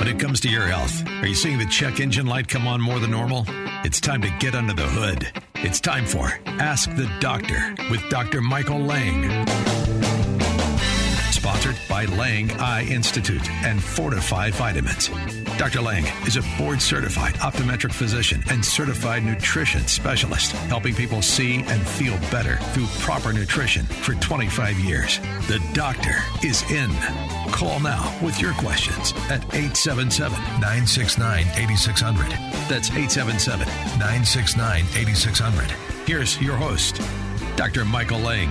When it comes to your health, are you seeing the check engine light come on more than normal? It's time to get under the hood. It's time for Ask the Doctor with Dr. Michael Lang. Sponsored by Lang Eye Institute and Fortifeye Vitamins. Dr. Lang is a board certified optometric physician and certified nutrition specialist, helping people see and feel better through proper nutrition for 25 years. The doctor is in. Call now with your questions at 877 969 8600. That's 877 969 8600. Here's your host, Dr. Michael Lang.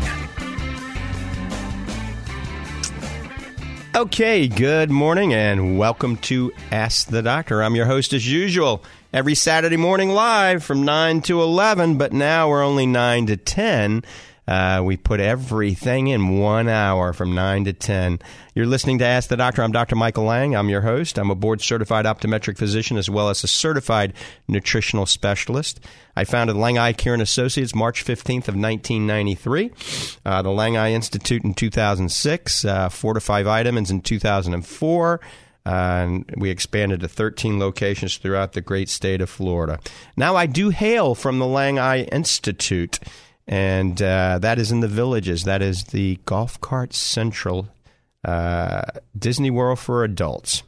Okay, good morning and welcome to Ask the Doctor. I'm your host as usual, every Saturday morning live from 9 to 11, but now we're only 9 to 10. Uh, we put everything in one hour from 9 to 10. You're listening to Ask the Doctor. I'm Dr. Michael Lang. I'm your host. I'm a board certified optometric physician as well as a certified nutritional specialist. I founded Lang Eye Care and Associates March 15th of 1993, uh, the Lang Eye Institute in 2006, uh, Fortifeye Vitamins in 2004. Uh, and we expanded to 13 locations throughout the great state of Florida. Now, I do hail from the Lang Eye Institute and uh, that is in the villages. That is the Golf Cart Central uh, Disney World for adults.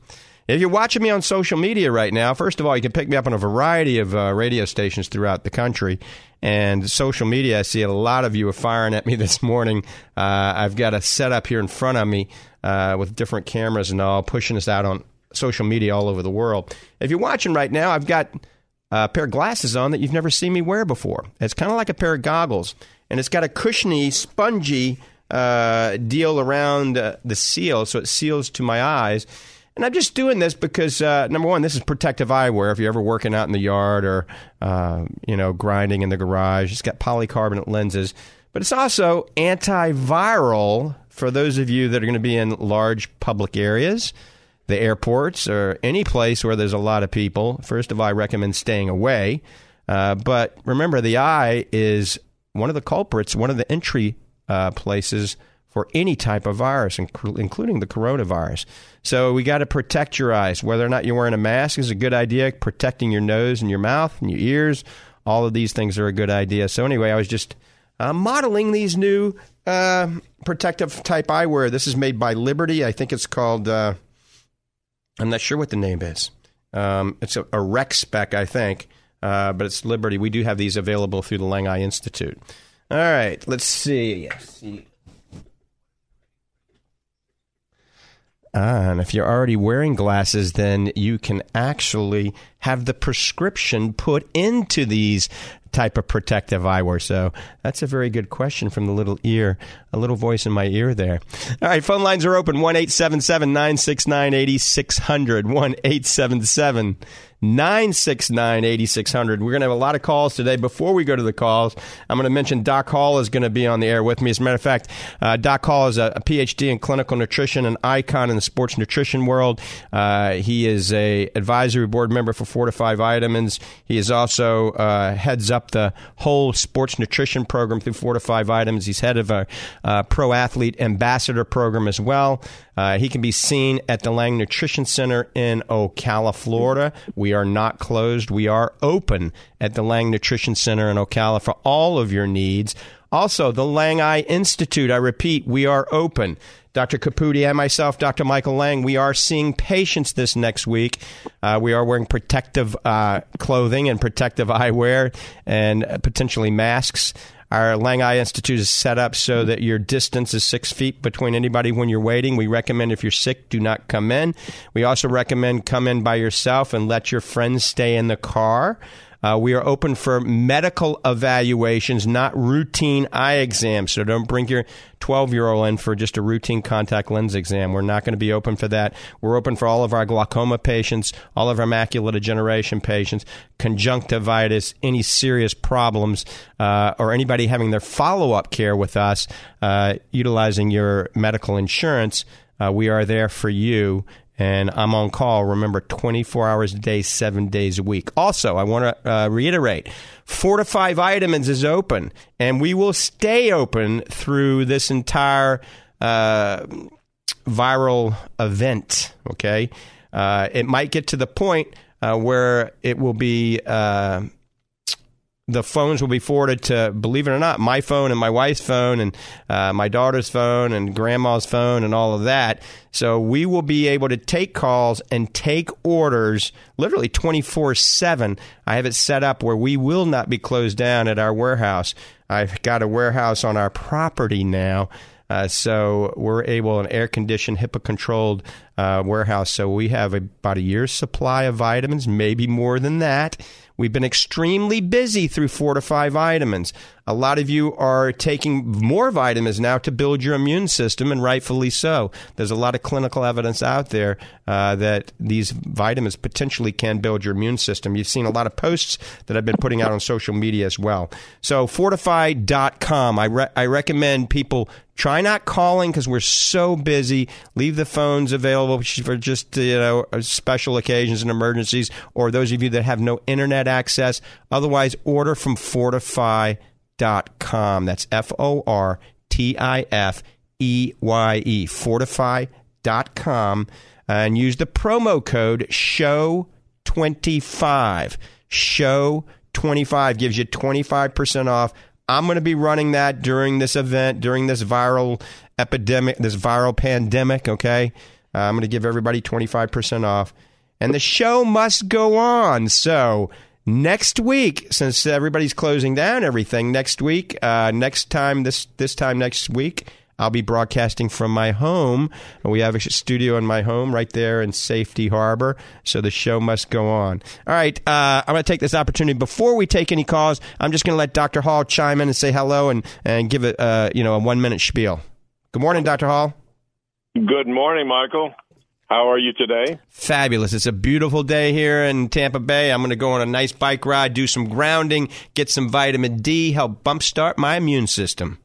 If you're watching me on social media right now, first of all, you can pick me up on a variety of uh, radio stations throughout the country. And social media, I see a lot of you are firing at me this morning. Uh, I've got a setup here in front of me uh, with different cameras and all, pushing us out on social media all over the world. If you're watching right now, I've got a pair of glasses on that you've never seen me wear before. It's kind of like a pair of goggles, and it's got a cushiony, spongy uh, deal around uh, the seal, so it seals to my eyes. And I'm just doing this because uh, number one, this is protective eyewear. If you're ever working out in the yard or uh, you know grinding in the garage, it's got polycarbonate lenses, but it's also antiviral for those of you that are going to be in large public areas the airports or any place where there's a lot of people, first of all, I recommend staying away. Uh, but remember, the eye is one of the culprits, one of the entry uh, places for any type of virus, including the coronavirus. So we got to protect your eyes. Whether or not you're wearing a mask is a good idea. Protecting your nose and your mouth and your ears, all of these things are a good idea. So anyway, I was just uh, modeling these new uh, protective type eyewear. This is made by Liberty. I think it's called. I'm not sure what the name is. Um, it's a, a rec spec, I think, uh, but it's Liberty. We do have these available through the Lang Eye Institute. All right, let's see. Let's see. Ah, and if you're already wearing glasses, then you can actually have the prescription put into these type of protective eyewear? So that's a very good question from the little ear, a little voice in my ear there. All right, phone lines are open 1 877 969 8600. 1 877 969 8600. We're going to have a lot of calls today. Before we go to the calls, I'm going to mention Doc Hall is going to be on the air with me. As a matter of fact, uh, Doc Hall is a, a, PhD in clinical nutrition, an icon in the sports nutrition world. Uh, he is a advisory board member for Fortifeye Vitamins. He is also uh, heads up the whole sports nutrition program through Fortifeye Vitamins. He's head of a pro athlete ambassador program as well. Uh, he can be seen at the Lang Nutrition Center in Ocala, Florida. We are not closed. We are open at the Lang Nutrition Center in Ocala for all of your needs. Also, the Lang Eye Institute, I repeat, we are open. Dr. Caputi and myself, Dr. Michael Lang, we are seeing patients this next week. Uh, we are wearing protective uh, clothing and protective eyewear and potentially masks. Our Lang Eye Institute is set up so that your distance is six feet between anybody when you're waiting. We recommend if you're sick, do not come in. We also recommend come in by yourself and let your friends stay in the car. Uh, we are open for medical evaluations, not routine eye exams. So don't bring your 12 year old in for just a routine contact lens exam. We're not going to be open for that. We're open for all of our glaucoma patients, all of our macular degeneration patients, conjunctivitis, any serious problems, uh, or anybody having their follow up care with us uh, utilizing your medical insurance. Uh, we are there for you and I'm on call, remember, 24 hours a day, seven days a week. Also, I want to uh, reiterate Fortifeye Vitamins is open, and we will stay open through this entire uh, viral event, okay? Uh, it might get to the point uh, where it will be uh, the phones will be forwarded to, believe it or not, my phone and my wife's phone and uh, my daughter's phone and grandma's phone and all of that. So we will be able to take calls and take orders literally 24 7. I have it set up where we will not be closed down at our warehouse. I've got a warehouse on our property now. Uh, so we're able an air conditioned, HIPAA controlled uh, warehouse. So we have a, about a year's supply of vitamins, maybe more than that. We've been extremely busy through Fortifeye Vitamins. A lot of you are taking more vitamins now to build your immune system, and rightfully so. There's a lot of clinical evidence out there uh, that these vitamins potentially can build your immune system. You've seen a lot of posts that I've been putting out on social media as well. So, fortifeye.com. I, re- I recommend people try not calling because we're so busy. Leave the phones available for just you know special occasions and emergencies, or those of you that have no internet access. Otherwise, order from Fortifeye.com. That's F O R T I F E Y E. Fortifeye.com. And use the promo code SHOW25. SHOW25 gives you 25% off. I'm going to be running that during this event, during this viral epidemic, this viral pandemic, okay? Uh, I'm going to give everybody 25% off. And the show must go on. So, next week, since everybody's closing down everything, next week, uh, next time, this, this time next week, I'll be broadcasting from my home. We have a studio in my home right there in Safety Harbor, so the show must go on. All right, uh, I'm going to take this opportunity before we take any calls. I'm just going to let Dr. Hall chime in and say hello and and give it uh, you know a one minute spiel. Good morning, Dr. Hall. Good morning, Michael. How are you today? Fabulous. It's a beautiful day here in Tampa Bay. I'm going to go on a nice bike ride, do some grounding, get some vitamin D, help bump start my immune system.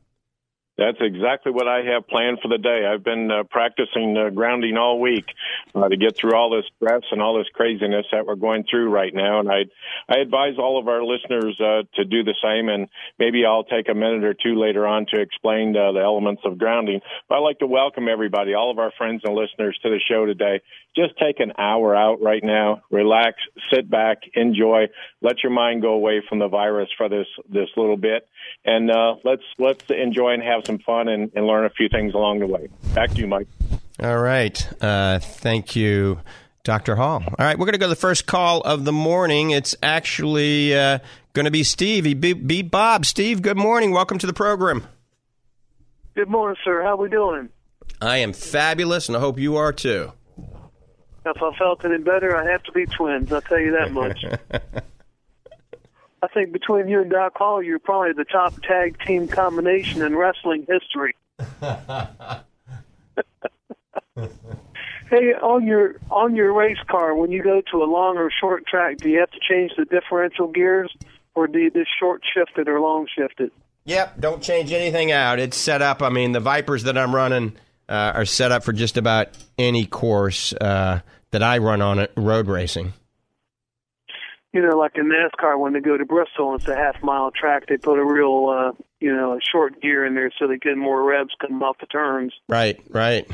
That's exactly what I have planned for the day. I've been uh, practicing uh, grounding all week uh, to get through all this stress and all this craziness that we're going through right now. And I, I advise all of our listeners uh, to do the same. And maybe I'll take a minute or two later on to explain uh, the elements of grounding. But I'd like to welcome everybody, all of our friends and listeners, to the show today. Just take an hour out right now, relax, sit back, enjoy, let your mind go away from the virus for this this little bit, and uh, let's let's enjoy and have some fun and, and learn a few things along the way. Back to you, Mike. All right. Uh, thank you, Dr. Hall. All right, we're going to go to the first call of the morning. It's actually uh, going to be Steve. He beat, beat Bob. Steve, good morning. Welcome to the program. Good morning, sir. How are we doing? I am fabulous, and I hope you are too. If I felt any better, I have to be twins. I'll tell you that much. I think between you and Doc Hall, you're probably the top tag team combination in wrestling history. hey, on your on your race car, when you go to a long or short track, do you have to change the differential gears, or do you just short shift it or long shift it? Yep, don't change anything out. It's set up. I mean, the Vipers that I'm running uh, are set up for just about any course uh, that I run on it, road racing you know, like in NASCAR when they go to Bristol and it's a half mile track, they put a real, uh, you know, a short gear in there so they get more revs coming off the turns. Right, right.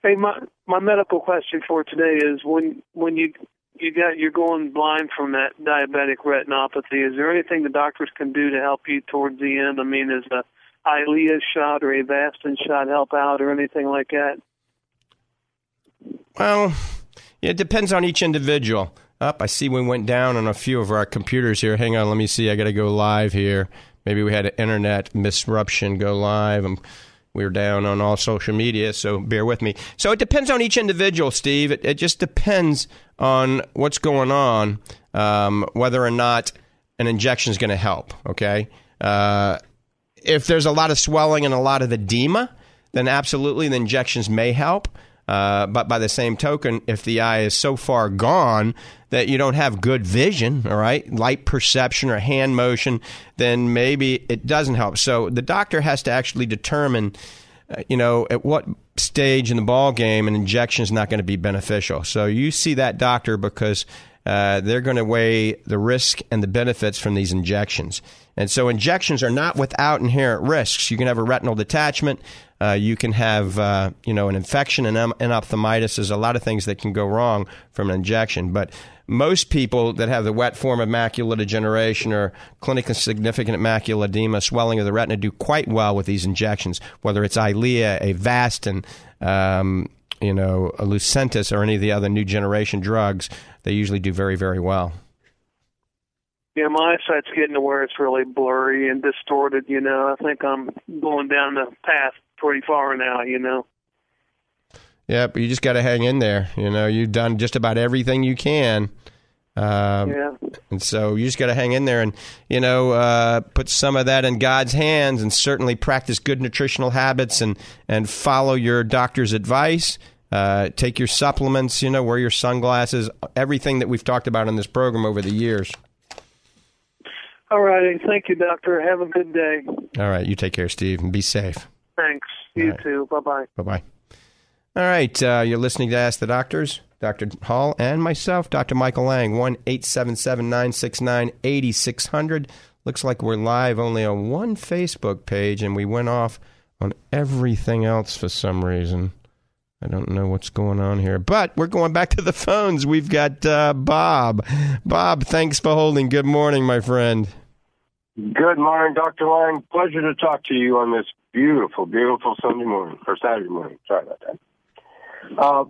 Hey, my my medical question for today is when when you you got you're going blind from that diabetic retinopathy. Is there anything the doctors can do to help you towards the end? I mean, is a Eylea shot or a Avastin shot help out or anything like that? Well, it depends on each individual. Up, I see we went down on a few of our computers here. Hang on, let me see. I got to go live here. Maybe we had an internet disruption go live. I'm, we're down on all social media, so bear with me. So it depends on each individual, Steve. It, it just depends on what's going on. um, whether or not an injection is going to help. Okay, uh, if there's a lot of swelling and a lot of edema, then absolutely the injections may help. Uh, but by the same token, if the eye is so far gone that you don't have good vision, all right, light perception or hand motion, then maybe it doesn't help. So the doctor has to actually determine, uh, you know, at what stage in the ball game an injection is not going to be beneficial. So you see that doctor because uh, they're going to weigh the risk and the benefits from these injections. And so injections are not without inherent risks. You can have a retinal detachment. Uh, you can have, uh, you know, an infection and endophthalmitis. There's a lot of things that can go wrong from an injection. But most people that have the wet form of macular degeneration or clinically significant macular edema, swelling of the retina, do quite well with these injections, whether it's Eylea, Avastin, um, you know, Lucentis, or any of the other new generation drugs. They usually do very, very well. Yeah, my eyesight's getting to where it's really blurry and distorted. You know, I think I'm going down the path pretty far now. You know. Yeah, but you just got to hang in there. You know, you've done just about everything you can. Um, yeah. And so you just got to hang in there and, you know, uh, put some of that in God's hands and certainly practice good nutritional habits and, and follow your doctor's advice. Uh, take your supplements, you know, wear your sunglasses, everything that we've talked about in this program over the years. All righty. Thank you, doctor. Have a good day. All right. You take care, Steve, and be safe. Thanks. You right. too. Bye bye. Bye bye. All right. Uh, you're listening to Ask the Doctors. Dr. Hall and myself, Dr. Michael Lang, 1 877 969 8600. Looks like we're live only on one Facebook page, and we went off on everything else for some reason. I don't know what's going on here, but we're going back to the phones. We've got uh, Bob. Bob, thanks for holding. Good morning, my friend. Good morning, Dr. Lang. Pleasure to talk to you on this beautiful, beautiful Sunday morning, or Saturday morning. Sorry about that. Uh,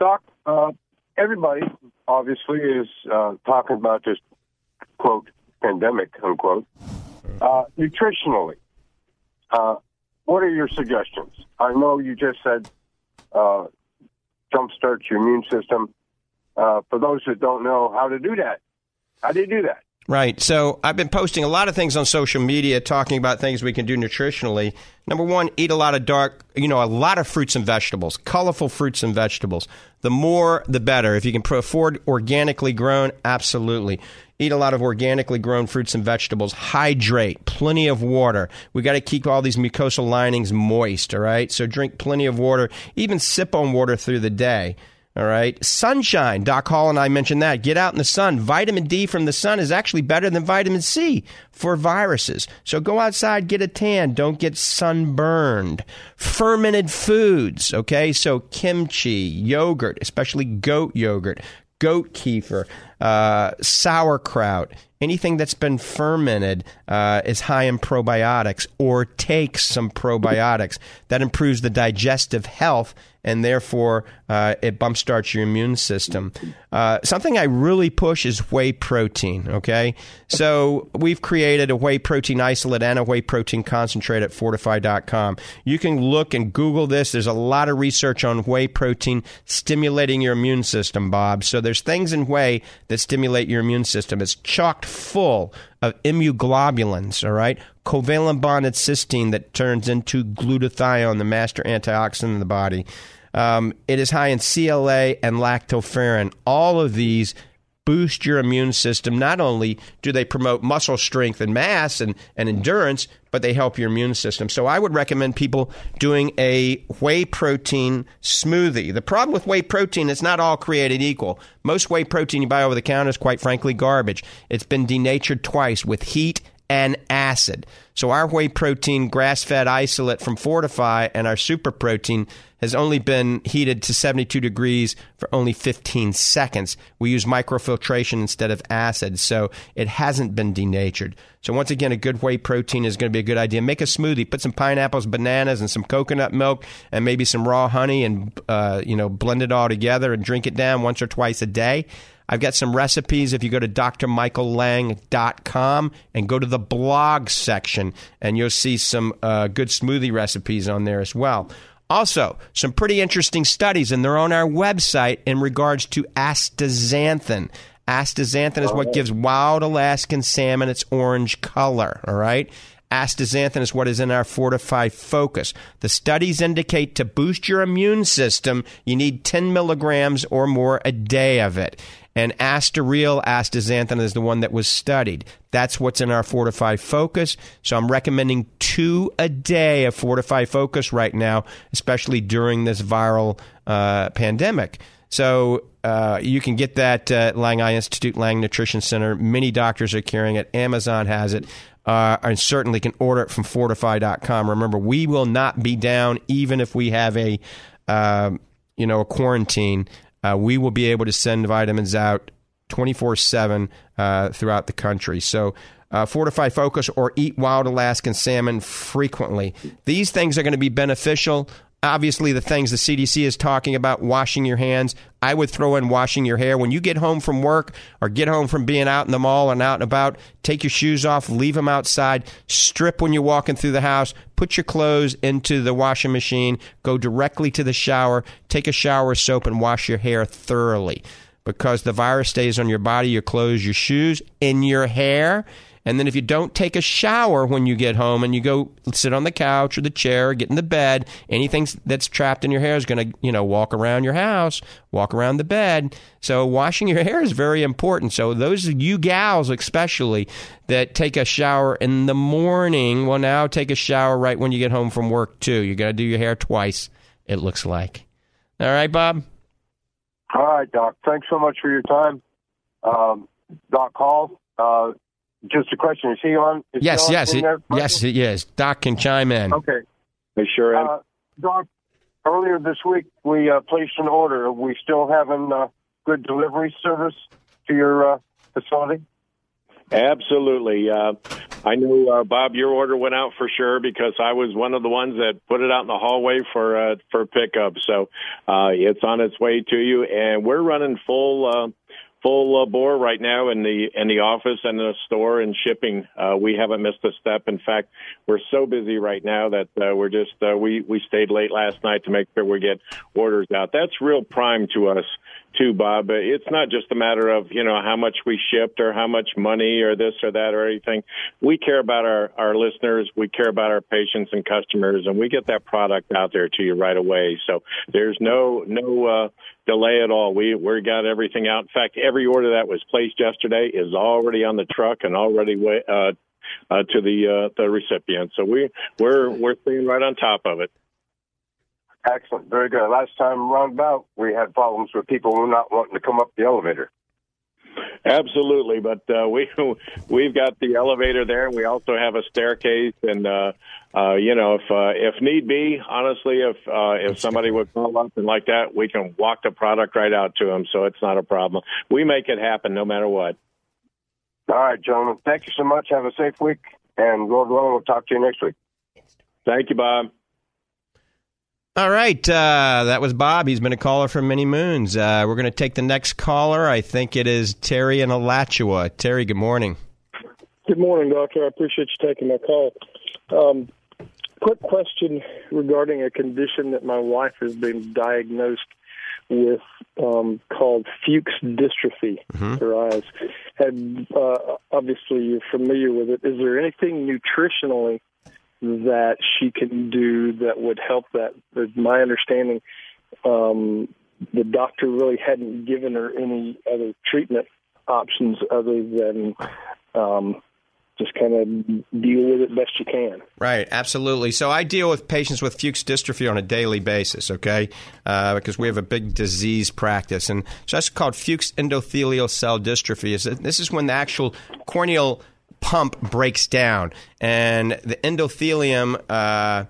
doc, uh, everybody obviously is uh, talking about this, quote, pandemic, unquote. Uh, nutritionally, uh, what are your suggestions? I know you just said uh, jumpstart your immune system. Uh, for those that don't know how to do that, how do you do that? Right. So I've been posting a lot of things on social media talking about things we can do nutritionally. Number one, eat a lot of dark, you know, a lot of fruits and vegetables, colorful fruits and vegetables. The more, the better. If you can afford organically grown, absolutely. Eat a lot of organically grown fruits and vegetables. Hydrate. Plenty of water. We got to keep all these mucosal linings moist, all right? So drink plenty of water. Even sip on water through the day. All right. Sunshine. Doc Hall and I mentioned that. Get out in the sun. Vitamin D from the sun is actually better than vitamin C for viruses. So go outside, get a tan. Don't get sunburned. Fermented foods. Okay. So kimchi, yogurt, especially goat yogurt, goat kefir, uh, sauerkraut, anything that's been fermented uh, is high in probiotics or takes some probiotics. That improves the digestive health and therefore uh, it bump starts your immune system. Uh, something I really push is whey protein. Okay, so we've created a whey protein isolate and a whey protein concentrate at Fortifeye.com. You can look and Google this. There's a lot of research on whey protein stimulating your immune system, Bob. So there's things in whey that stimulate your immune system. It's chocked full of immunoglobulins, all right? Covalent bonded cysteine that turns into glutathione, the master antioxidant in the body. Um, it is high in CLA and lactoferrin. All of these boost your immune system. Not only do they promote muscle strength and mass and, and endurance, but they help your immune system. So I would recommend people doing a whey protein smoothie. The problem with whey protein is not all created equal. Most whey protein you buy over the counter is quite frankly garbage. It's been denatured twice with heat and acid. So our whey protein grass fed isolate from Fortifeye and our super protein has only been heated to 72 degrees for only 15 seconds. We use microfiltration instead of acid, so it hasn't been denatured. So once again, a good whey protein is going to be a good idea. Make a smoothie. Put some pineapples, bananas, and some coconut milk, and maybe some raw honey, and uh, you know blend it all together and drink it down once or twice a day. I've got some recipes. If you go to drmichaellang.com and go to the blog section, and you'll see some uh, good smoothie recipes on there as well. Also, some pretty interesting studies, and they're on our website in regards to astaxanthin. Astaxanthin is what gives wild Alaskan salmon its orange color. All right. Astaxanthin is what is in our Fortifeye Focus. The studies indicate to boost your immune system, you need 10 milligrams or more a day of it. And Astareal astaxanthin is the one that was studied. That's what's in our Fortifeye Focus. So I'm recommending two a day of Fortifeye Focus right now, especially during this viral uh, pandemic. So uh, you can get that at Lang Eye Institute, Lang Nutrition Center. Many doctors are carrying it. Amazon has it uh, and certainly can order it from fortifeye.com. Remember, we will not be down even if we have a, uh, you know, a quarantine. Uh, we will be able to send vitamins out 24 uh, 7 throughout the country. So, uh, Fortifeye Focus or eat wild Alaskan salmon frequently. These things are going to be beneficial obviously the things the CDC is talking about, washing your hands. I would throw in washing your hair. When you get home from work or get home from being out in the mall and out and about, take your shoes off, leave them outside, strip when you're walking through the house, put your clothes into the washing machine, go directly to the shower, take a shower with soap, and wash your hair thoroughly. Because the virus stays on your body, your clothes, your shoes, in your hair and then if you don't take a shower when you get home and you go sit on the couch or the chair, or get in the bed, anything that's trapped in your hair is going to, you know, walk around your house, walk around the bed. So washing your hair is very important. So those you gals especially that take a shower in the morning, will now take a shower right when you get home from work too. You got to do your hair twice. It looks like. All right, Bob. All right, Doc. Thanks so much for your time. Um, Doc Hall, uh, just a question. Is he on? Is yes, he on yes, it, yes, it is. Doc can chime in. Okay. I sure am. Uh, Doc, earlier this week we uh, placed an order. Are we still having uh, good delivery service to your uh, facility? Absolutely. Uh, I know, uh, Bob, your order went out for sure because I was one of the ones that put it out in the hallway for uh, for pickup. So uh, it's on its way to you, and we're running full uh, full uh, bore right now in the in the office and the store and shipping. Uh, we haven't missed a step. In fact, we're so busy right now that uh, we're just uh, we we stayed late last night to make sure we get orders out. That's real prime to us too, Bob. It's not just a matter of you know how much we shipped or how much money or this or that or anything. We care about our our listeners. We care about our patients and customers, and we get that product out there to you right away. So there's no no. Uh, delay at all. We we got everything out. In fact, every order that was placed yesterday is already on the truck and already uh, uh, to the uh, the recipient. So we we're we're staying right on top of it. Excellent, very good. Last time roundabout, we had problems with people not wanting to come up the elevator. Absolutely, but uh, we we've got the elevator there, and we also have a staircase, and uh, uh, you know, if uh, if need be, honestly, if uh, if somebody would call up and like that, we can walk the product right out to them, so it's not a problem. We make it happen no matter what. All right, gentlemen. Thank you so much. Have a safe week, and Lord willing, we'll talk to you next week. Thank you, Bob. All right, uh, that was Bob. He's been a caller for many moons. Uh, we're going to take the next caller. I think it is Terry in Alachua. Terry, good morning. Good morning, Doctor. I appreciate you taking my call. Um, quick question regarding a condition that my wife has been diagnosed with um, called Fuchs dystrophy. Mm-hmm. Her eyes. And uh, obviously, you're familiar with it. Is there anything nutritionally that she can do that would help that? My understanding, um, the doctor really hadn't given her any other treatment options other than um, just kind of deal with it best you can. Right, absolutely. So I deal with patients with Fuchs dystrophy on a daily basis, okay? Uh, because we have a big disease practice, and so that's called Fuchs endothelial cell dystrophy. This is when the actual corneal pump breaks down, and the endothelium. Uh,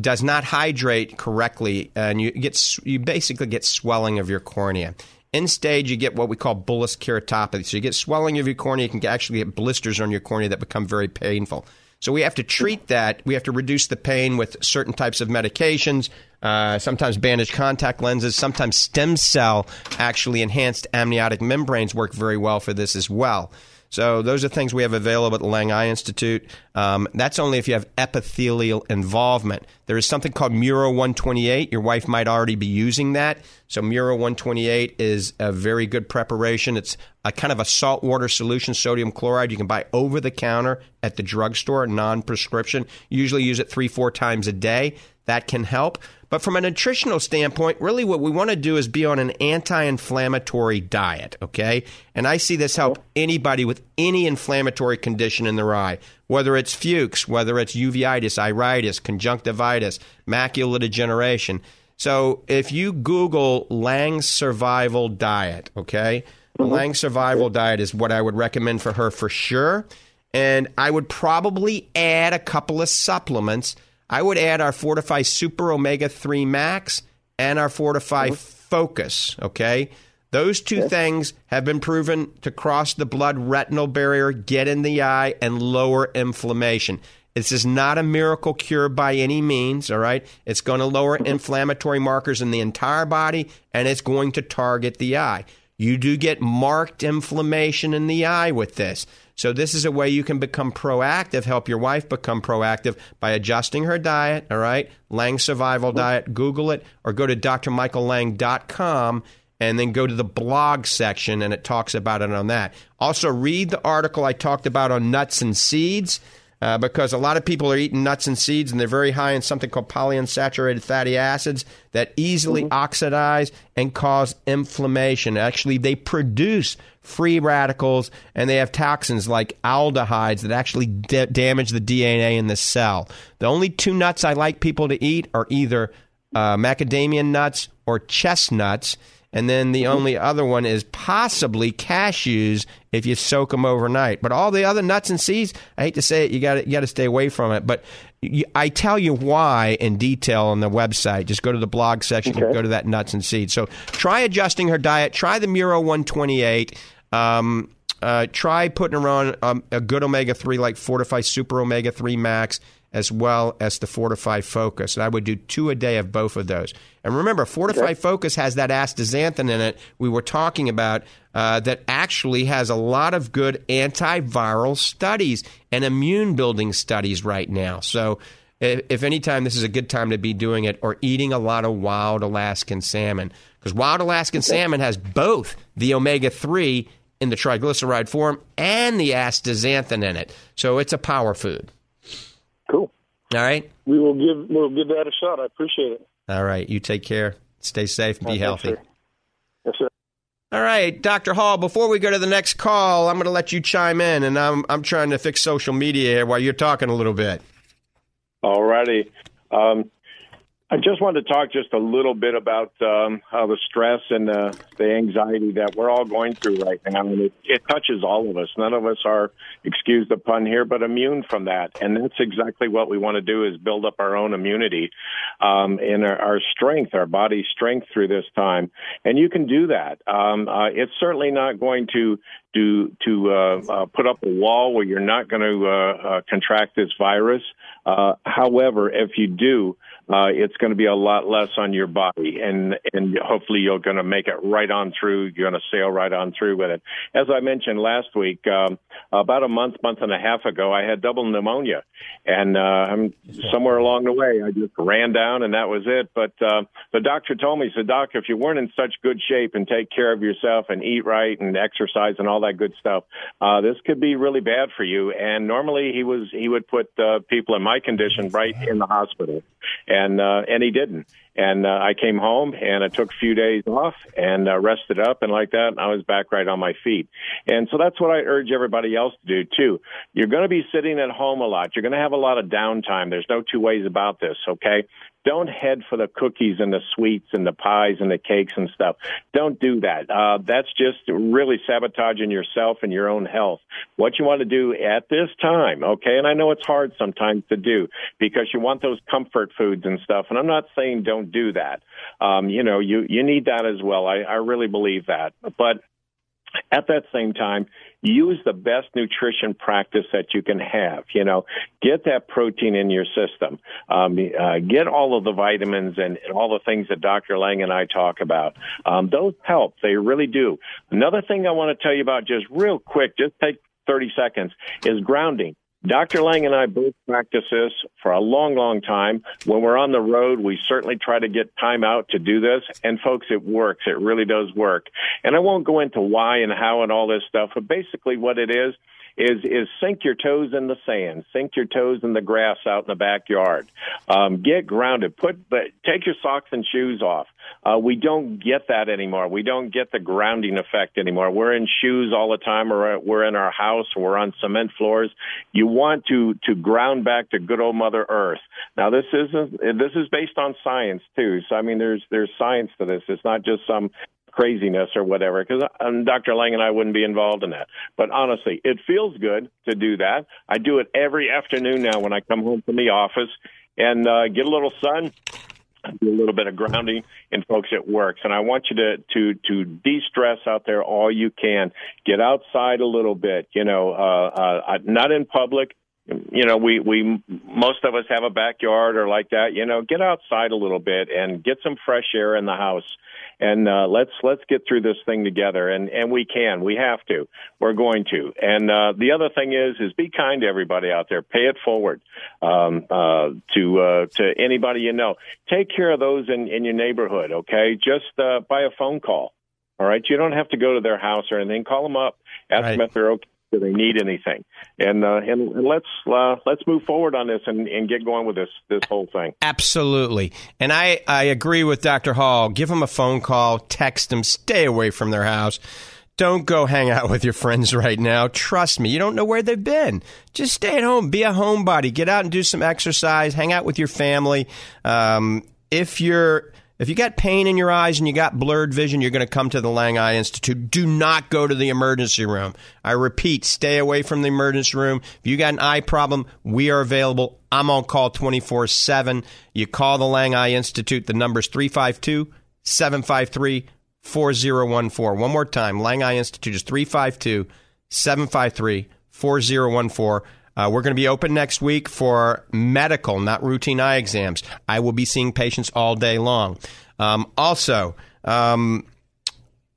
does not hydrate correctly, and you get you basically get swelling of your cornea. End stage, you get what we call bullous keratopathy. So you get swelling of your cornea. You can actually get blisters on your cornea that become very painful. So we have to treat that. We have to reduce the pain with certain types of medications, uh, sometimes bandage contact lenses, sometimes stem cell, actually enhanced amniotic membranes work very well for this as well. So those are things we have available at the Lang Eye Institute. Um, that's only if you have epithelial involvement. There is something called Muro 128. Your wife might already be using that. So Muro 128 is a very good preparation. It's a kind of a saltwater solution, sodium chloride. You can buy over the counter at the drugstore, non-prescription. usually use it three, four times a day. That can help. But from a nutritional standpoint, really what we want to do is be on an anti inflammatory diet, okay? And I see this help anybody with any inflammatory condition in their eye, whether it's Fuchs, whether it's uveitis, iritis, conjunctivitis, macular degeneration. So if you Google Lang survival diet, okay? The mm-hmm. Lang survival diet is what I would recommend for her for sure. And I would probably add a couple of supplements I would add our Fortifeye Super Omega 3 Max and our Fortifeye mm-hmm. Focus, okay? Those two things have been proven to cross the blood retinal barrier, get in the eye, and lower inflammation. This is not a miracle cure by any means, all right? It's going to lower mm-hmm. inflammatory markers in the entire body, and it's going to target the eye. You do get marked inflammation in the eye with this. So this is a way you can become proactive, help your wife become proactive by adjusting her diet, all right? Lang Survival Diet, Google it, or go to drmichaellang.com and then go to the blog section and it talks about it on that. Also, read the article I talked about on nuts and seeds uh, because a lot of people are eating nuts and seeds and they're very high in something called polyunsaturated fatty acids that easily mm-hmm. oxidize and cause inflammation. Actually, they produce free radicals and they have toxins like aldehydes that actually da- damage the DNA in the cell. The only two nuts I like people to eat are either uh, macadamia nuts or chestnuts. And then the only other one is possibly cashews if you soak them overnight. But all the other nuts and seeds, I hate to say it, you got you got to stay away from it. But you, I tell you why in detail on the website. Just go to the blog section okay. and go to that nuts and seeds. So try adjusting her diet. Try the Muro 128. Um, uh, try putting her on um, a good omega 3 like Fortifeye Super Omega 3 Max as well as the Fortifeye Focus. And I would do two a day of both of those. And remember, Fortifeye okay. Focus has that astaxanthin in it we were talking about uh, that actually has a lot of good antiviral studies and immune building studies right now. So if, if any time this is a good time to be doing it or eating a lot of wild Alaskan salmon because wild Alaskan salmon has both the omega 3 in the triglyceride form and the astaxanthin in it. So it's a power food. Cool. All right. We will give we'll give that a shot. I appreciate it. All right. You take care. Stay safe and be healthy. Sir. Yes, sir. All right, Dr. Hall, before we go to the next call, I'm going to let you chime in, and I'm, I'm trying to fix social media here while you're talking a little bit. All righty. Um, I just wanted to talk just a little bit about um, how the stress and uh, the anxiety that we're all going through right now. Mean, it, it touches all of us. None of us are, excuse the pun here, but immune from that. And that's exactly what we want to do is build up our own immunity um, and our, our strength, our body's strength through this time. And you can do that. Um, uh, it's certainly not going to to to uh, uh, put up a wall where you're not going to uh, uh, contract this virus. Uh, however, if you do, uh, it's going to be a lot less on your body, and and hopefully you're going to make it right on through. You're going to sail right on through with it. As I mentioned last week, um, about a month, month and a half ago, I had double pneumonia, and uh, I'm somewhere along the way I just ran down, and that was it. But uh, the doctor told me, he said, "Doc, if you weren't in such good shape and take care of yourself and eat right and exercise and all that good stuff, uh, this could be really bad for you." And normally he was he would put uh, people in my condition right in the hospital and uh, and he didn't. And uh, I came home and I took a few days off and uh, rested up and like that, and I was back right on my feet. And so that's what I urge everybody else to do too. You're going to be sitting at home a lot. You're going to have a lot of downtime. There's no two ways about this. Okay, don't head for the cookies and the sweets and the pies and the cakes and stuff. Don't do that. Uh, that's just really sabotaging yourself and your own health. What you want to do at this time, okay? And I know it's hard sometimes to do because you want those comfort foods and stuff. And I'm not saying don't do that. Um, you know, you you need that as well. I, I really believe that. But at that same time, use the best nutrition practice that you can have. You know, get that protein in your system. Um, uh, get all of the vitamins and, and, all the things that Dr. Lang and I talk about. Um, those help. They really do. Another thing I want to tell you about just real quick, just take 30 seconds is grounding. Dr. Lang and I both practice this for a long, long time. When we're on the road, we certainly try to get time out to do this. And folks, it works. It really does work. And I won't go into why and how and all this stuff, but basically what it is, is is sink your toes in the sand, sink your toes in the grass out in the backyard. Um, get grounded. Put but take your socks and shoes off. Uh, we don't get that anymore. We don't get the grounding effect anymore. We're in shoes all the time, or we're in our house, or we're on cement floors. You want to to ground back to good old Mother Earth. Now this isn't this is based on science too. So I mean, there's there's science to this. It's not just some craziness or whatever because um, Dr. Lang and I wouldn't be involved in that. But honestly, it feels good to do that. I do it every afternoon now when I come home from the office and uh, get a little sun. Do a little bit of grounding, and folks, it works. And I want you to to to de-stress out there all you can. Get outside a little bit. You know, uh, uh, not in public, you know we we most of us have a backyard or like that you know get outside a little bit and get some fresh air in the house and uh, let's let's get through this thing together. And and we can, we have to, we're going to. And uh, the other thing is is be kind to everybody out there. Pay it forward um, uh, to uh, to anybody you know. Take care of those in in your neighborhood. Okay, just uh, by a phone call. All right, you don't have to go to their house or anything. Call them up, ask right. them if they're okay do they need anything? And uh, and, and let's uh, let's move forward on this and, and get going with this this whole thing. Absolutely, and I I agree with Dr. Hall. Give them a phone call, text them, stay away from their house. Don't go hang out with your friends right now. Trust me, you don't know where they've been. Just stay at home. Be a homebody. Get out and do some exercise. Hang out with your family. Um, if you're if you got pain in your eyes and you got blurred vision, you're going to come to the Lang Eye Institute. Do not go to the emergency room. I repeat, stay away from the emergency room. If you got an eye problem, we are available. I'm on call 24 7. You call the Lang Eye Institute. The number's 352 753 4014. One more time, Lang Eye Institute is 352 753 4014. Uh, we're going to be open next week for medical, not routine eye exams. I will be seeing patients all day long. Um, also, um,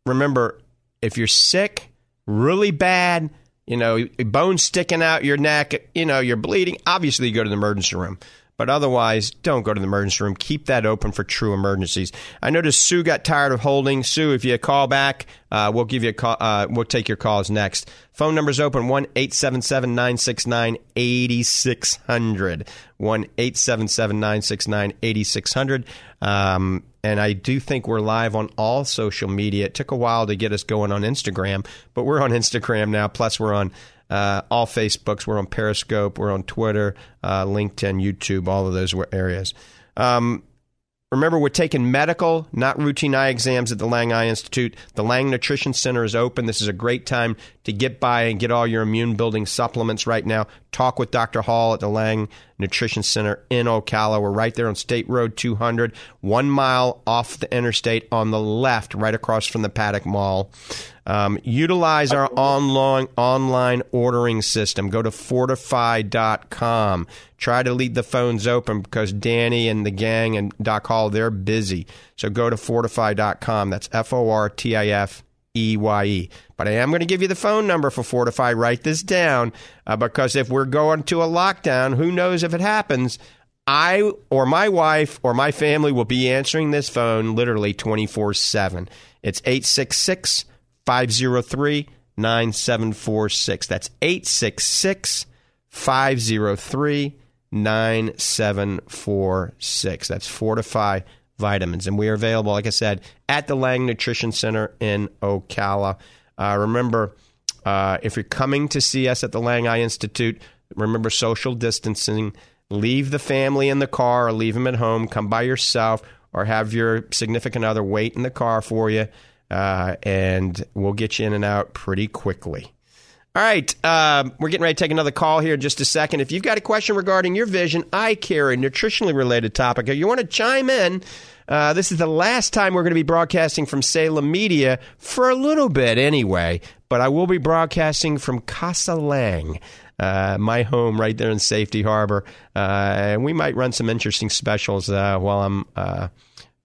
remember if you're sick, really bad, you know, bones sticking out your neck, you know, you're bleeding, obviously you go to the emergency room. But otherwise, don't go to the emergency room. Keep that open for true emergencies. I noticed Sue got tired of holding. Sue, if you call back, uh, we'll give you a call. Uh, we'll take your calls next. Phone number's open one eight seven seven nine six nine eighty six hundred. One eight seven seven nine six nine eighty six hundred. Um, and I do think we're live on all social media. It took a while to get us going on Instagram, but we're on Instagram now. Plus, we're on uh, all Facebooks. We're on Periscope. We're on Twitter, uh, LinkedIn, YouTube, all of those areas. Um, Remember, we're taking medical, not routine eye exams at the Lang Eye Institute. The Lang Nutrition Center is open. This is a great time to get by and get all your immune building supplements right now. Talk with Dr. Hall at the Lang Nutrition Center in Ocala. We're right there on State Road 200, one mile off the interstate on the left, right across from the Paddock Mall. Um, utilize our online online ordering system. Go to fortifeye.com. Try to leave the phones open because Danny and the gang and Doc Hall they're busy. So go to fortifeye.com. That's F O R T I F E Y E. But I am going to give you the phone number for Fortifeye. Write this down uh, because if we're going to a lockdown, who knows if it happens. I or my wife or my family will be answering this phone literally 24 7. It's 866 503 9746. That's 866 503 9746. That's Fortifeye Vitamins. And we are available, like I said, at the Lang Nutrition Center in Ocala. Uh, remember, uh, if you're coming to see us at the Lang Eye Institute, remember social distancing. Leave the family in the car or leave them at home. Come by yourself or have your significant other wait in the car for you uh, and we'll get you in and out pretty quickly. All right, um, we're getting ready to take another call here in just a second. If you've got a question regarding your vision, eye care, a nutritionally related topic, or you want to chime in, uh, this is the last time we're going to be broadcasting from Salem Media for a little bit anyway, but I will be broadcasting from Casa Lang. Uh, my home right there in Safety Harbor. Uh, and we might run some interesting specials uh, while I'm uh,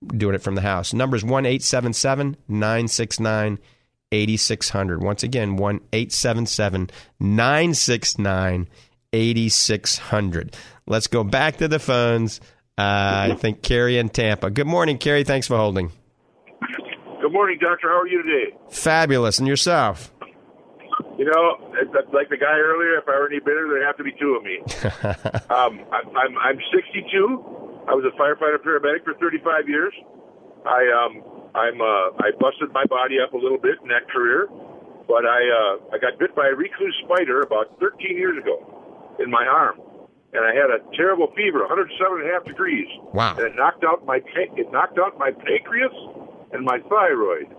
doing it from the house. Number is 1 877 969 8600. Once again, 1 877 969 8600. Let's go back to the phones. Uh, I think Carrie in Tampa. Good morning, Carrie. Thanks for holding. Good morning, Doctor. How are you today? Fabulous. And yourself? You know, like the guy earlier, if I were any better, there'd have to be two of me. um, I'm, I'm, I'm 62. I was a firefighter paramedic for 35 years. I um, I'm uh, I busted my body up a little bit in that career, but I uh, I got bit by a recluse spider about 13 years ago in my arm, and I had a terrible fever, 107 and a half degrees. Wow! And it knocked out my it knocked out my pancreas and my thyroid.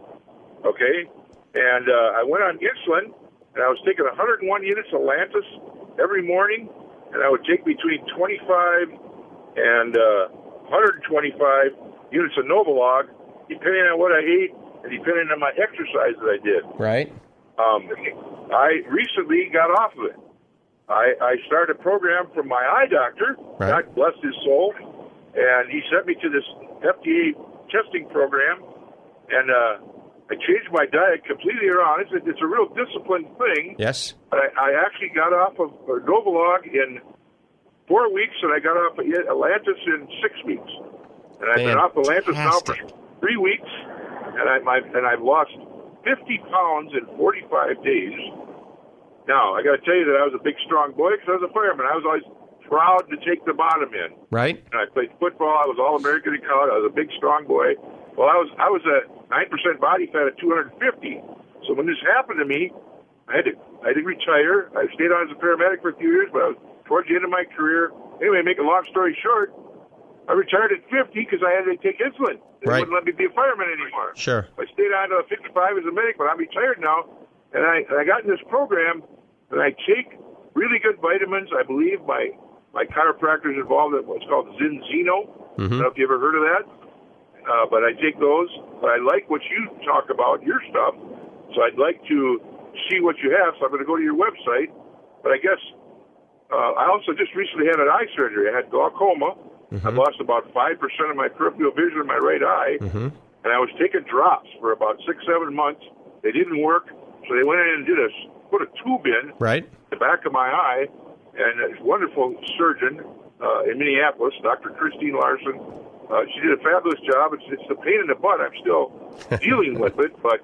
Okay, and uh, I went on insulin, and I was taking 101 units of Lantus every morning, and I would take between 25 and uh, 125 units of Novolog, depending on what I ate and depending on my exercise that I did. Right. Um, I recently got off of it. I, I started a program from my eye doctor, Right. God bless his soul, and he sent me to this FDA testing program, and uh, I changed my diet completely around. It's a, it's a real disciplined thing. Yes. I, I actually got off of uh, Novolog in four weeks, and I got off of Atlantis in six weeks. And I've been off Atlantis now for three weeks, and I my, and I've lost 50 pounds in 45 days. Now I got to tell you that I was a big, strong boy because I was a fireman. I was always proud to take the bottom in. Right. And I played football. I was all American in college. I was a big, strong boy. Well, I was I was a nine percent body fat at 250. So when this happened to me, I had to I to retire. I stayed on as a paramedic for a few years, but I was towards the end of my career. Anyway, make a long story short, I retired at 50 because I had to take insulin. They Right. wouldn't let me be a fireman anymore. Sure. I stayed on to 55 as a medic, but I'm retired now, and I and I got in this program, and I take really good vitamins. I believe my my chiropractor is involved in what's called Zinzino. I don't know if you ever heard of that, uh, but I take those. But I like what you talk about your stuff, so I'd like to see what you have. So I'm going to go to your website. But I guess uh, I also just recently had an eye surgery. I had glaucoma. I've lost about five percent of my peripheral vision in my right eye Mm-hmm. and I was taking drops for about six, seven months. They didn't work, so they went in and did a put a tube in Right. the back of my eye, and a wonderful surgeon uh, in Minneapolis, Dr. Christine Larson. Uh, she did a fabulous job. It's, it's the pain in the butt. I'm still dealing with it, but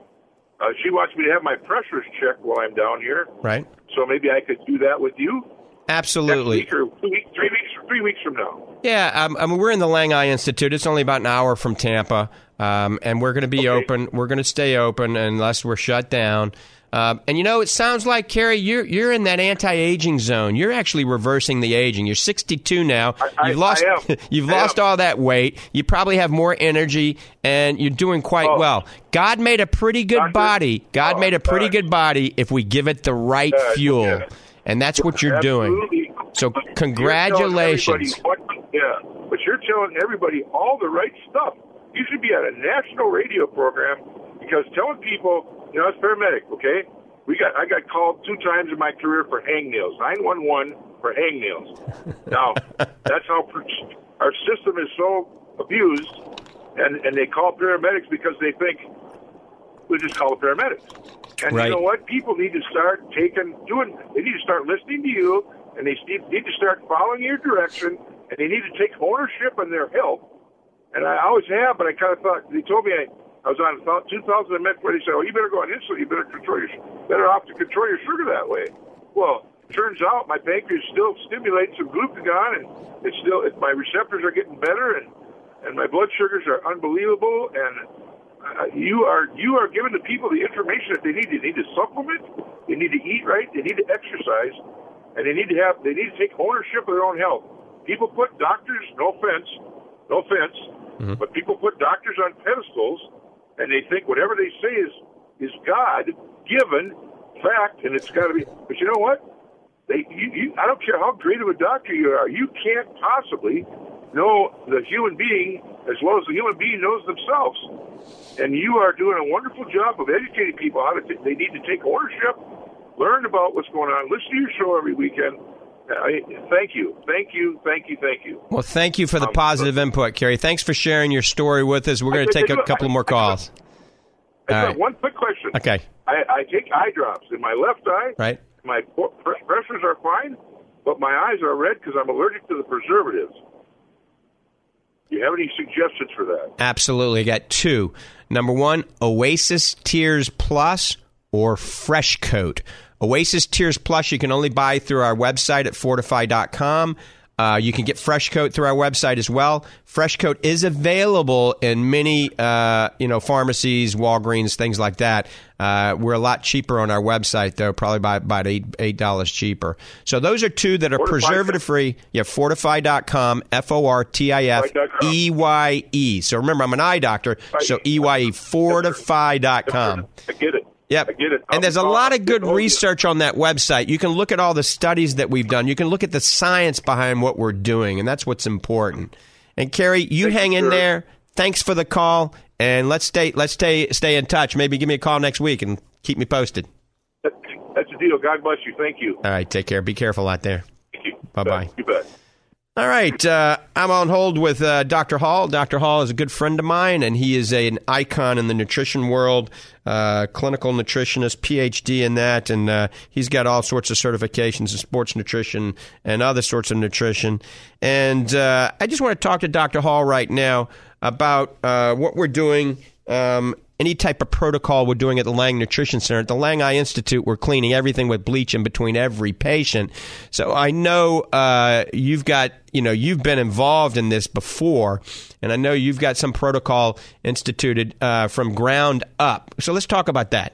uh, she wants me to have my pressures checked while I'm down here. Right. So maybe I could do that with you Absolutely. Three weeks, from now. Yeah, um, I mean, we're in the Lang Eye Institute. It's only about an hour from Tampa, um, and we're going to be open. We're going to stay open unless we're shut down. Um, and you know, it sounds like Carrie, you're you're in that anti-aging zone. You're actually reversing the aging. You're 62 now. I- you've lost you've I lost am. all that weight. You probably have more energy, and you're doing quite Oh. well. God made a pretty good Doctor? body. God Oh, made a pretty God. good body if we give it the right fuel, yeah. and that's what you're doing. So You're congratulations. What, yeah, but you're telling everybody all the right stuff. You should be on a national radio program because telling people, you know, it's paramedic, okay? We got I got called two times in my career for hangnails, nine one one for hangnails. now that's how our system is so abused, and and they call paramedics because they think we just call the paramedics. And Right. you know what? People need to start taking, doing. They need to start listening to you, and they need to start following your direction, and they need to take ownership in their health. And I always have, but I kind of thought they told me I, I was on about 2,000 met where they said, "Oh, you better go on insulin. You better control your better off to control your sugar that way." Well, turns out my pancreas still stimulates some glucagon, and it's still it, my receptors are getting better, and and my blood sugars are unbelievable, and uh, you are you are giving the people the information that they need. They need to supplement. They need to eat right. They need to exercise, and they need to have they need to take ownership of their own health. People put doctors, no offense, no offense, mm-hmm. but people put doctors on pedestals, and they think whatever they say is is God given fact, and it's got to be. But you know what? They, you, you, I don't care how great of a doctor you are, you can't possibly know the human being as well as the human being knows themselves. And you are doing a wonderful job of educating people how to. T- they need to take ownership, learn about what's going on, listen to your show every weekend. I, thank you, thank you, thank you, thank you. Well, thank you for the Um, positive input, Kerry. Thanks for sharing your story with us. We're going to take a couple more calls. I got right. one quick question. Okay. I, I take eye drops in my left eye. Right. My pressures are fine, but my eyes are red because I'm allergic to the preservatives. Do you have any suggestions for that? Absolutely. I got two. Number one, Oasis Tears Plus or FreshKote. Oasis Tears Plus you can only buy through our website at fortifeye.com. Uh, you can get FreshKote through our website as well. FreshKote is available in many, uh, you know, pharmacies, Walgreens, things like that. Uh, we're a lot cheaper on our website, though, probably by about eight dollars cheaper. So those are two that are preservative free. Yeah, fortifeye.com, F O R T I F E Y E. So remember, I'm an eye doctor, so E Y E, fortifeye.com. I get it. Yep. I get it. And there's a lot of good research on that website. You can look at all the studies that we've done. You can look at the science behind what we're doing, and that's what's important. And Carrie, you Thank hang you, in sir. there. Thanks for the call, and let's stay let's stay stay in touch. Maybe give me a call next week and keep me posted. That's a deal. God bless you. Thank you. All right, take care. Be careful out there. Thank you. Bye bye. You bet. All right, uh, I'm on hold with uh, Dr. Hall. Dr. Hall is a good friend of mine, and he is a, an icon in the nutrition world, uh, clinical nutritionist, PhD in that, and uh, he's got all sorts of certifications in sports nutrition and other sorts of nutrition. And uh, I just want to talk to Dr. Hall right now about uh, what we're doing. Um, any type of protocol we're doing at the Lang Nutrition Center. At the Lang Eye Institute, we're cleaning everything with bleach in between every patient. So I know uh, you've got, you know, you've been involved in this before, and I know you've got some protocol instituted uh, from ground up. So let's talk about that.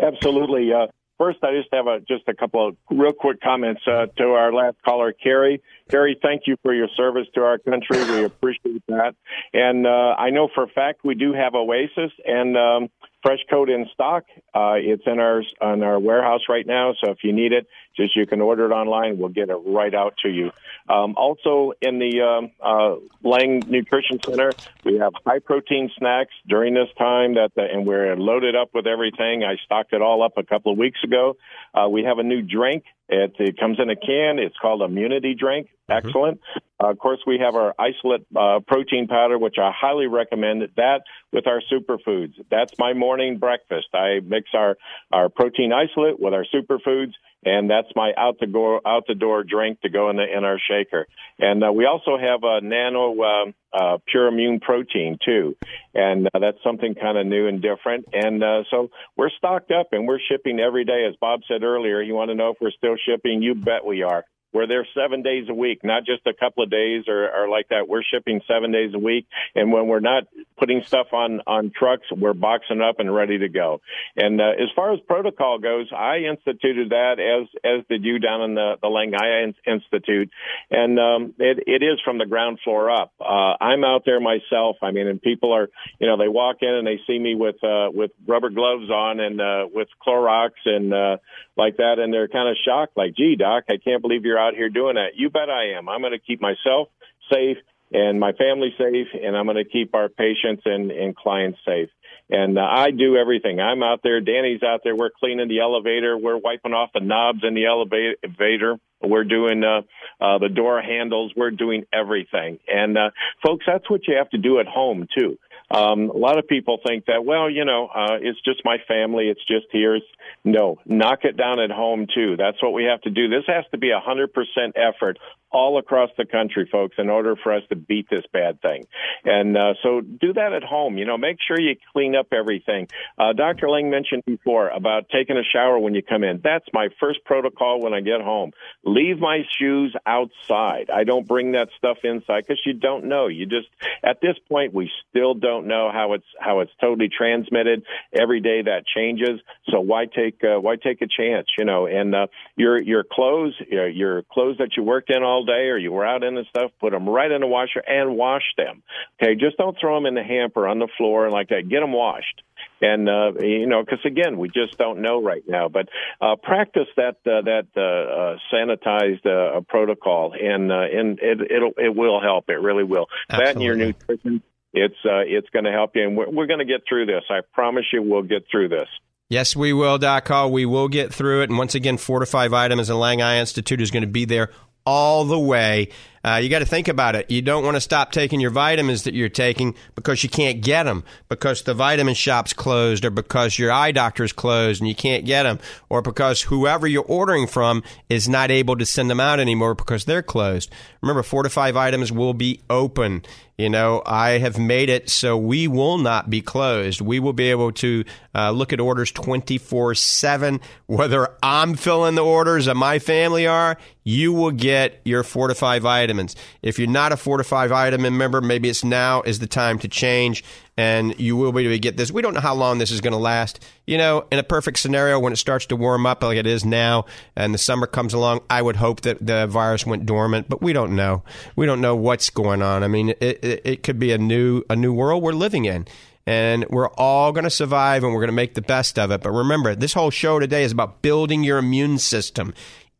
Absolutely. Uh, first, I just have a, just a couple of real quick comments uh, to our last caller, Carrie. Carrie, thank you for your service to our country. We appreciate that. And uh, I know for a fact we do have Oasis and um, Fresh Coat in stock. Uh, it's in our on our warehouse right now. So if you need it, just you can order it online. We'll get it right out to you. Um, also, in the um, uh, Lang Nutrition Center, we have high protein snacks during this time. That the, and we're loaded up with everything. I stocked it all up a couple of weeks ago. Uh, we have a new drink. It, it comes in a can. It's called Immunity Drink. Excellent. Uh, of course, we have our isolate uh, protein powder, which I highly recommend. That with our superfoods. That's my morning breakfast. I mix our our protein isolate with our superfoods, and that's my out the go out the door drink to go in the in our shaker. And uh, we also have a nano um uh, pure immune protein too, and uh, that's something kind of new and different. And uh, so we're stocked up, and we're shipping every day. As Bob said earlier, you want to know if we're still shipping? You bet we are. We're there seven days a week, not just a couple of days or, or like that. We're shipping seven days a week. And when we're not putting stuff on, on trucks, we're boxing up and ready to go. And uh, as far as protocol goes, I instituted that as, as did you down in the, the Lang Eye In- Institute. And um, it, it is from the ground floor up. Uh, I'm out there myself. I mean, and people are, you know, they walk in and they see me with, uh, with rubber gloves on and, uh, with Clorox and, uh, like that. And they're kind of shocked, like, gee, doc, I can't believe you're out here doing that. You bet I am. I'm going to keep myself safe and my family safe, and I'm going to keep our patients and, and clients safe. And uh, I do everything. I'm out there. Danny's out there. We're cleaning the elevator. We're wiping off the knobs in the elevator. We're doing uh, uh, the door handles. We're doing everything. And uh, folks, that's what you have to do at home too. Um, a lot of people think that, well, you know, uh, it's just my family. It's just here. It's, no, knock it down at home too. That's what we have to do. This has to be a hundred percent effort all across the country, folks, in order for us to beat this bad thing. And uh, so do that at home. You know, make sure you clean up everything. Uh, Dr. Lang mentioned before about taking a shower when you come in. That's my first protocol when I get home. Leave my shoes outside. I don't bring that stuff inside because you don't know. You just at this point we still don't know how it's how it's totally transmitted. Every day that changes. So why take uh, why take a chance? You know, and uh, your your clothes, your, your clothes that you worked in all day or you were out in and stuff, put them right in the washer and wash them. Okay, just don't throw them in the hamper on the floor and like that. Get them washed. And uh, you know, because again, we just don't know right now. But uh, practice that uh, that uh, uh, sanitized uh, protocol, and uh, and it it'll, it will help. It really will. That and your nutrition, it's uh, it's going to help you, and we're, we're going to get through this. I promise you, we'll get through this. Yes, we will, Doc Hall. We will get through it. And once again, Fortifeye Vitamins and Lang Eye Institute is going to be there all the way. Uh, you got to think about it. You don't want to stop taking your vitamins that you're taking because you can't get them, because the vitamin shop's closed, or because your eye doctor's closed and you can't get them, or because whoever you're ordering from is not able to send them out anymore because they're closed. Remember, Fortifeye Vitamins will be open. You know, I have made it so we will not be closed. We will be able to uh, look at orders 24 7. Whether I'm filling the orders or my family are, you will get your four to five Fortifeye vitamins. If you're not a Fortifeye vitamin member, maybe it's now is the time to change and you will be able to get this. We don't know how long this is going to last. You know, in a perfect scenario, when it starts to warm up like it is now and the summer comes along, I would hope that the virus went dormant, but we don't know. We don't know what's going on. I mean, it, it, it could be a new a new world we're living in. And we're all going to survive and we're going to make the best of it. But remember, this whole show today is about building your immune system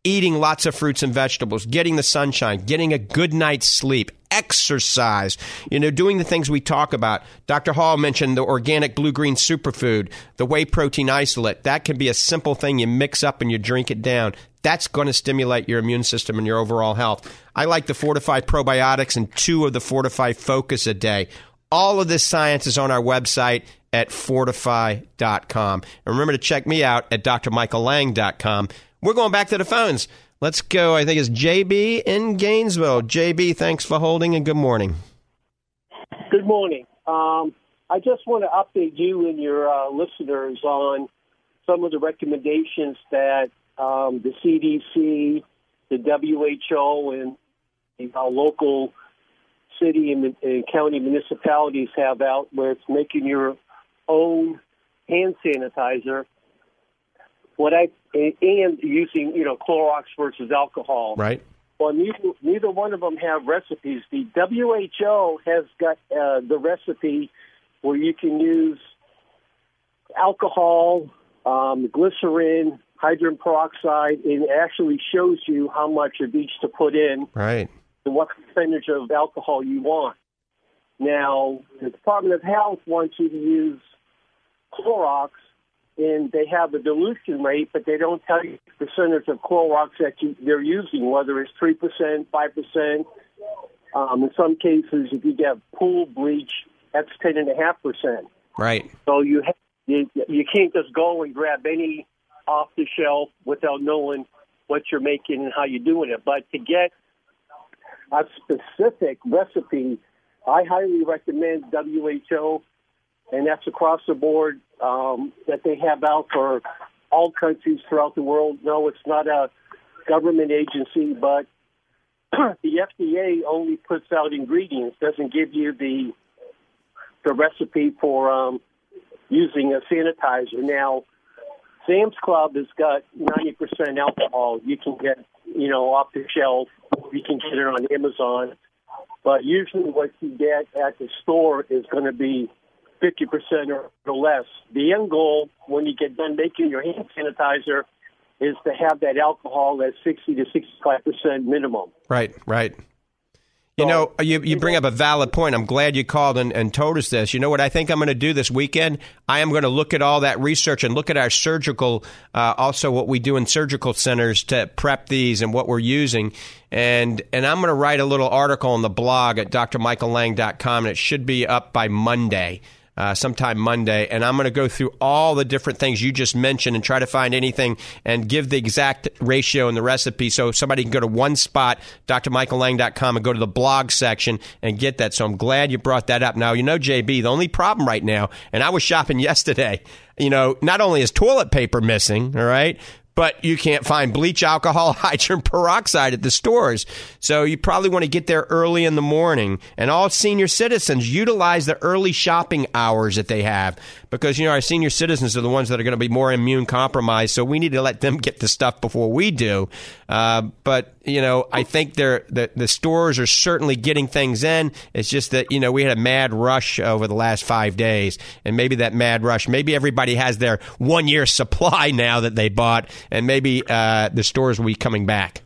eating lots of fruits and vegetables, getting the sunshine, getting a good night's sleep, exercise, you know, doing the things we talk about. Dr. Hall mentioned the organic blue green superfood, the whey protein isolate. That can be a simple thing you mix up and you drink it down. That's going to stimulate your immune system and your overall health. I like the Fortifeye probiotics and two of the Fortifeye Focus a day. All of this science is on our website at fortifeye.com. And remember to check me out at drmichaellang.com. We're going back to the phones. Let's go. I think it's JB in Gainesville. JB, thanks for holding and good morning. Good morning. Um, I just want to update you and your uh, listeners on some of the recommendations that um, the CDC, the WHO, and our local city and, and county municipalities have out, where it's making your own hand sanitizer what I and using you know Clorox versus alcohol. Right. Well, neither, neither one of them have recipes. The WHO has got uh, the recipe where you can use alcohol, um, glycerin, hydrogen peroxide, and it actually shows you how much of each to put in. Right. And what percentage of alcohol you want. Now, the Department of Health wants you to use Clorox and they have a dilution rate, but they don't tell you the percentage of Clorox that you, they're using, whether it's 3%, 5%. Um, in some cases, if you get pool bleach, that's 10.5%. Right. So you, ha- you, you can't just go and grab any off the shelf without knowing what you're making and how you're doing it. But to get a specific recipe, I highly recommend WHO and that's across the board um, that they have out for all countries throughout the world. No, it's not a government agency, but the FDA only puts out ingredients, doesn't give you the the recipe for um, using a sanitizer. Now, Sam's Club has got 90% alcohol. You can get, you know, off the shelf. You can get it on Amazon. But usually what you get at the store is going to be 50% or less. The end goal when you get done making your hand sanitizer is to have that alcohol at 60 to 65% minimum. Right, right. You know, you, you bring up a valid point. I'm glad you called and, and told us this. You know what I think I'm going to do this weekend? I am going to look at all that research and look at our surgical, uh, also what we do in surgical centers to prep these and what we're using. And, and I'm going to write a little article on the blog at drmichaellang.com, and it should be up by Monday uh, sometime Monday, and I'm going to go through all the different things you just mentioned and try to find anything and give the exact ratio and the recipe so somebody can go to one spot, drmichaellang.com, and go to the blog section and get that. So I'm glad you brought that up. Now, you know, JB, the only problem right now, and I was shopping yesterday, you know, not only is toilet paper missing, all right, but you can't find bleach, alcohol, hydrogen peroxide at the stores. So you probably want to get there early in the morning. And all senior citizens utilize the early shopping hours that they have because, you know, our senior citizens are the ones that are going to be more immune compromised. So we need to let them get the stuff before we do. Uh, but, you know, I think they're, the, the stores are certainly getting things in. It's just that, you know, we had a mad rush over the last five days. And maybe that mad rush, maybe everybody has their one year supply now that they bought and maybe uh, the stores will be coming back.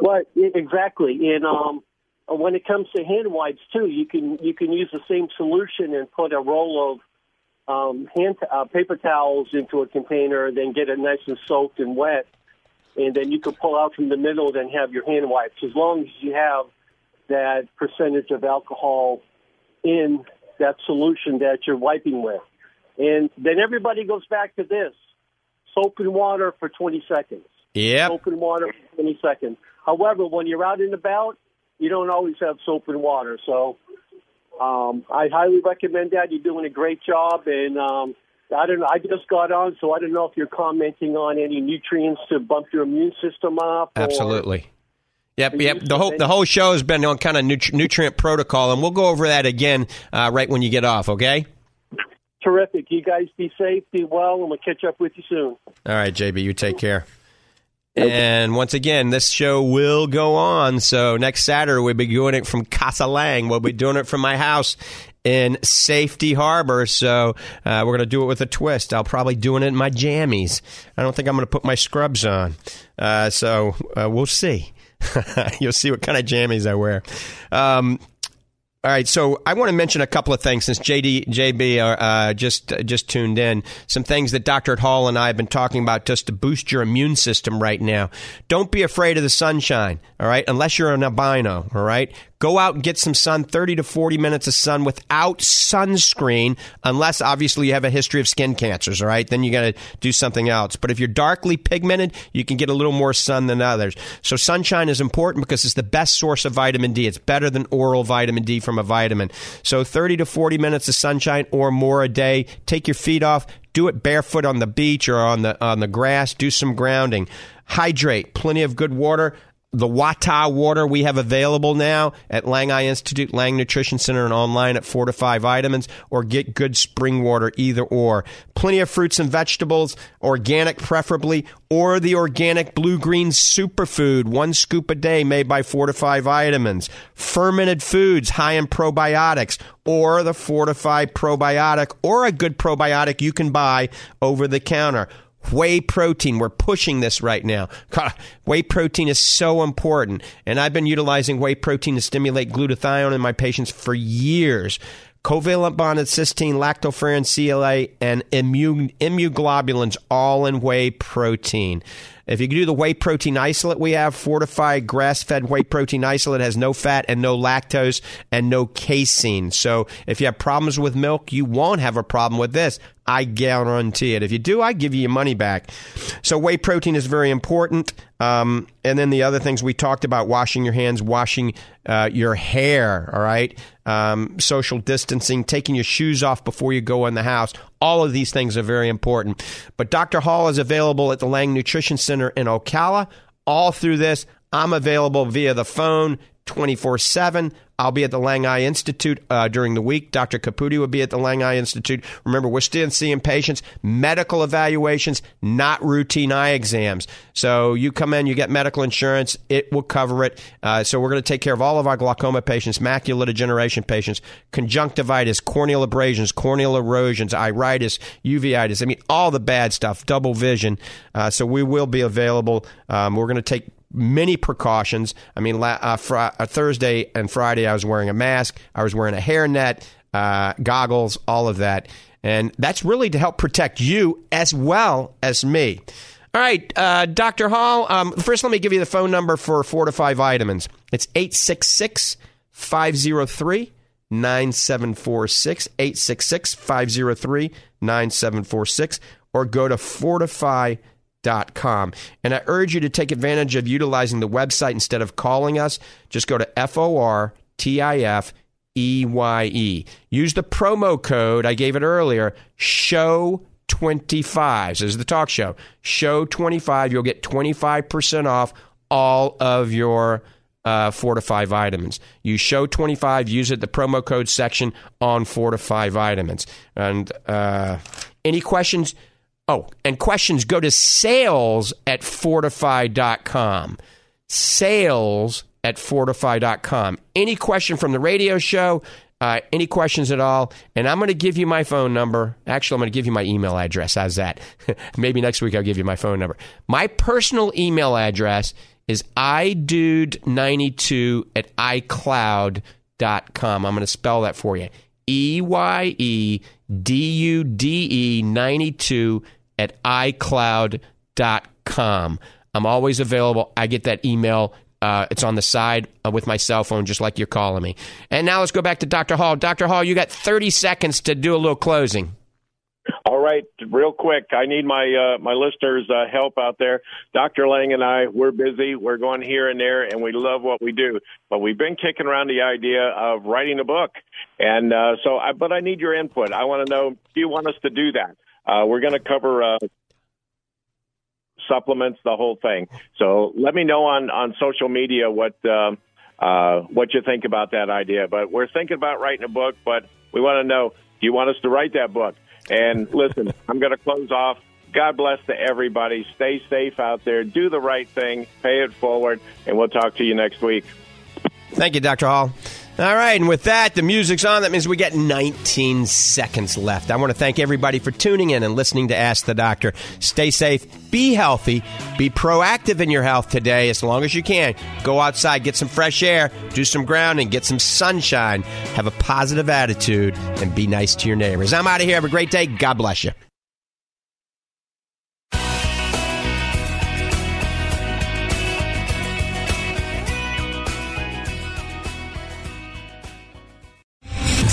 Well, exactly, and um, when it comes to hand wipes too, you can you can use the same solution and put a roll of um, hand uh, paper towels into a container, and then get it nice and soaked and wet, and then you can pull out from the middle, and have your hand wipes. As long as you have that percentage of alcohol in that solution that you're wiping with. And then everybody goes back to this soap and water for 20 seconds. Yeah. Soap and water for 20 seconds. However, when you're out and about, you don't always have soap and water. So um, I highly recommend that. You're doing a great job. And um, I don't know, I just got on, so I don't know if you're commenting on any nutrients to bump your immune system up. or- Absolutely. Yep, yep. The whole the whole show has been on kind of nutri- nutrient protocol, and we'll go over that again uh, right when you get off. Okay. Terrific. You guys be safe, be well, and we'll catch up with you soon. All right, JB, you take care. And once again, this show will go on. So next Saturday, we'll be doing it from Casa Lang. We'll be doing it from my house in Safety Harbor. So uh, we're going to do it with a twist. I'll probably doing it in my jammies. I don't think I'm going to put my scrubs on. Uh, so uh, we'll see. You'll see what kind of jammies I wear. Um, all right, so I want to mention a couple of things since JD JB uh, just uh, just tuned in. Some things that Dr. Hall and I have been talking about just to boost your immune system right now. Don't be afraid of the sunshine. All right, unless you're an albino. All right, go out and get some sun, thirty to forty minutes of sun without sunscreen, unless obviously you have a history of skin cancers. All right, then you got to do something else. But if you're darkly pigmented, you can get a little more sun than others. So sunshine is important because it's the best source of vitamin D. It's better than oral vitamin D from a vitamin. So 30 to 40 minutes of sunshine or more a day. Take your feet off. Do it barefoot on the beach or on the on the grass. Do some grounding. Hydrate. Plenty of good water. The Wata water we have available now at Lang Eye Institute, Lang Nutrition Center, and online at Fortifeye Vitamins, or get good spring water, either or. Plenty of fruits and vegetables, organic preferably, or the organic blue green superfood, one scoop a day made by Fortifeye Vitamins. Fermented foods high in probiotics, or the Fortifeye probiotic, or a good probiotic you can buy over the counter. Whey protein, we're pushing this right now. Whey protein is so important, and I've been utilizing whey protein to stimulate glutathione in my patients for years. Covalent bonded cysteine, lactoferrin, CLA, and immune, immunoglobulins all in whey protein. If you do the whey protein isolate, we have fortified grass fed whey protein isolate has no fat and no lactose and no casein. So if you have problems with milk, you won't have a problem with this. I guarantee it. If you do, I give you your money back. So whey protein is very important. Um, and then the other things we talked about: washing your hands, washing uh, your hair. All right, um, social distancing, taking your shoes off before you go in the house. All of these things are very important. But Dr. Hall is available at the Lang Nutrition Center in Ocala. All through this, I'm available via the phone 24 7. I'll be at the Lang Eye Institute uh, during the week. Dr. Caputi will be at the Lang Eye Institute. Remember, we're still seeing patients, medical evaluations, not routine eye exams. So you come in, you get medical insurance, it will cover it. Uh, so we're going to take care of all of our glaucoma patients, macular degeneration patients, conjunctivitis, corneal abrasions, corneal erosions, iritis, uveitis. I mean, all the bad stuff, double vision. Uh, so we will be available. Um, we're going to take many precautions. I mean, uh, fr- uh, Thursday and Friday, I was wearing a mask, I was wearing a hairnet, uh, goggles, all of that. And that's really to help protect you as well as me. All right, uh, Dr. Hall, um, first let me give you the phone number for Fortifeye Vitamins. It's 866 503 9746, 866 503 9746, or go to Fortifeye com. And I urge you to take advantage of utilizing the website instead of calling us. Just go to F O R T I F E Y E. Use the promo code I gave it earlier, show 25. So this is the talk show. Show 25. You'll get 25% off all of your uh, Fortifeye vitamins. You show 25, use it the promo code section on Fortifeye vitamins. And uh, any questions? Oh, and questions go to sales at fortifeye.com. Sales at fortifeye.com. Any question from the radio show, uh, any questions at all, and I'm going to give you my phone number. Actually, I'm going to give you my email address. How's that? Maybe next week I'll give you my phone number. My personal email address is eyedude92 at icloud.com. I'm going to spell that for you. E Y E D U D E 92 at iCloud.com. I'm always available. I get that email. Uh, it's on the side uh, with my cell phone, just like you're calling me. And now let's go back to Dr. Hall. Dr. Hall, you got 30 seconds to do a little closing. All right, real quick. I need my uh, my listeners' uh, help out there. Dr. Lang and I, we're busy. We're going here and there, and we love what we do. But we've been kicking around the idea of writing a book, and uh, so. I, but I need your input. I want to know: Do you want us to do that? Uh, we're going to cover uh, supplements, the whole thing. So let me know on on social media what. Uh, uh, what you think about that idea. But we're thinking about writing a book, but we want to know, do you want us to write that book? And listen, I'm going to close off. God bless to everybody. Stay safe out there. Do the right thing. Pay it forward. And we'll talk to you next week. Thank you, Dr. Hall. All right, and with that, the music's on. That means we got 19 seconds left. I want to thank everybody for tuning in and listening to Ask the Doctor. Stay safe, be healthy, be proactive in your health today as long as you can. Go outside, get some fresh air, do some grounding, get some sunshine, have a positive attitude, and be nice to your neighbors. I'm out of here. Have a great day. God bless you.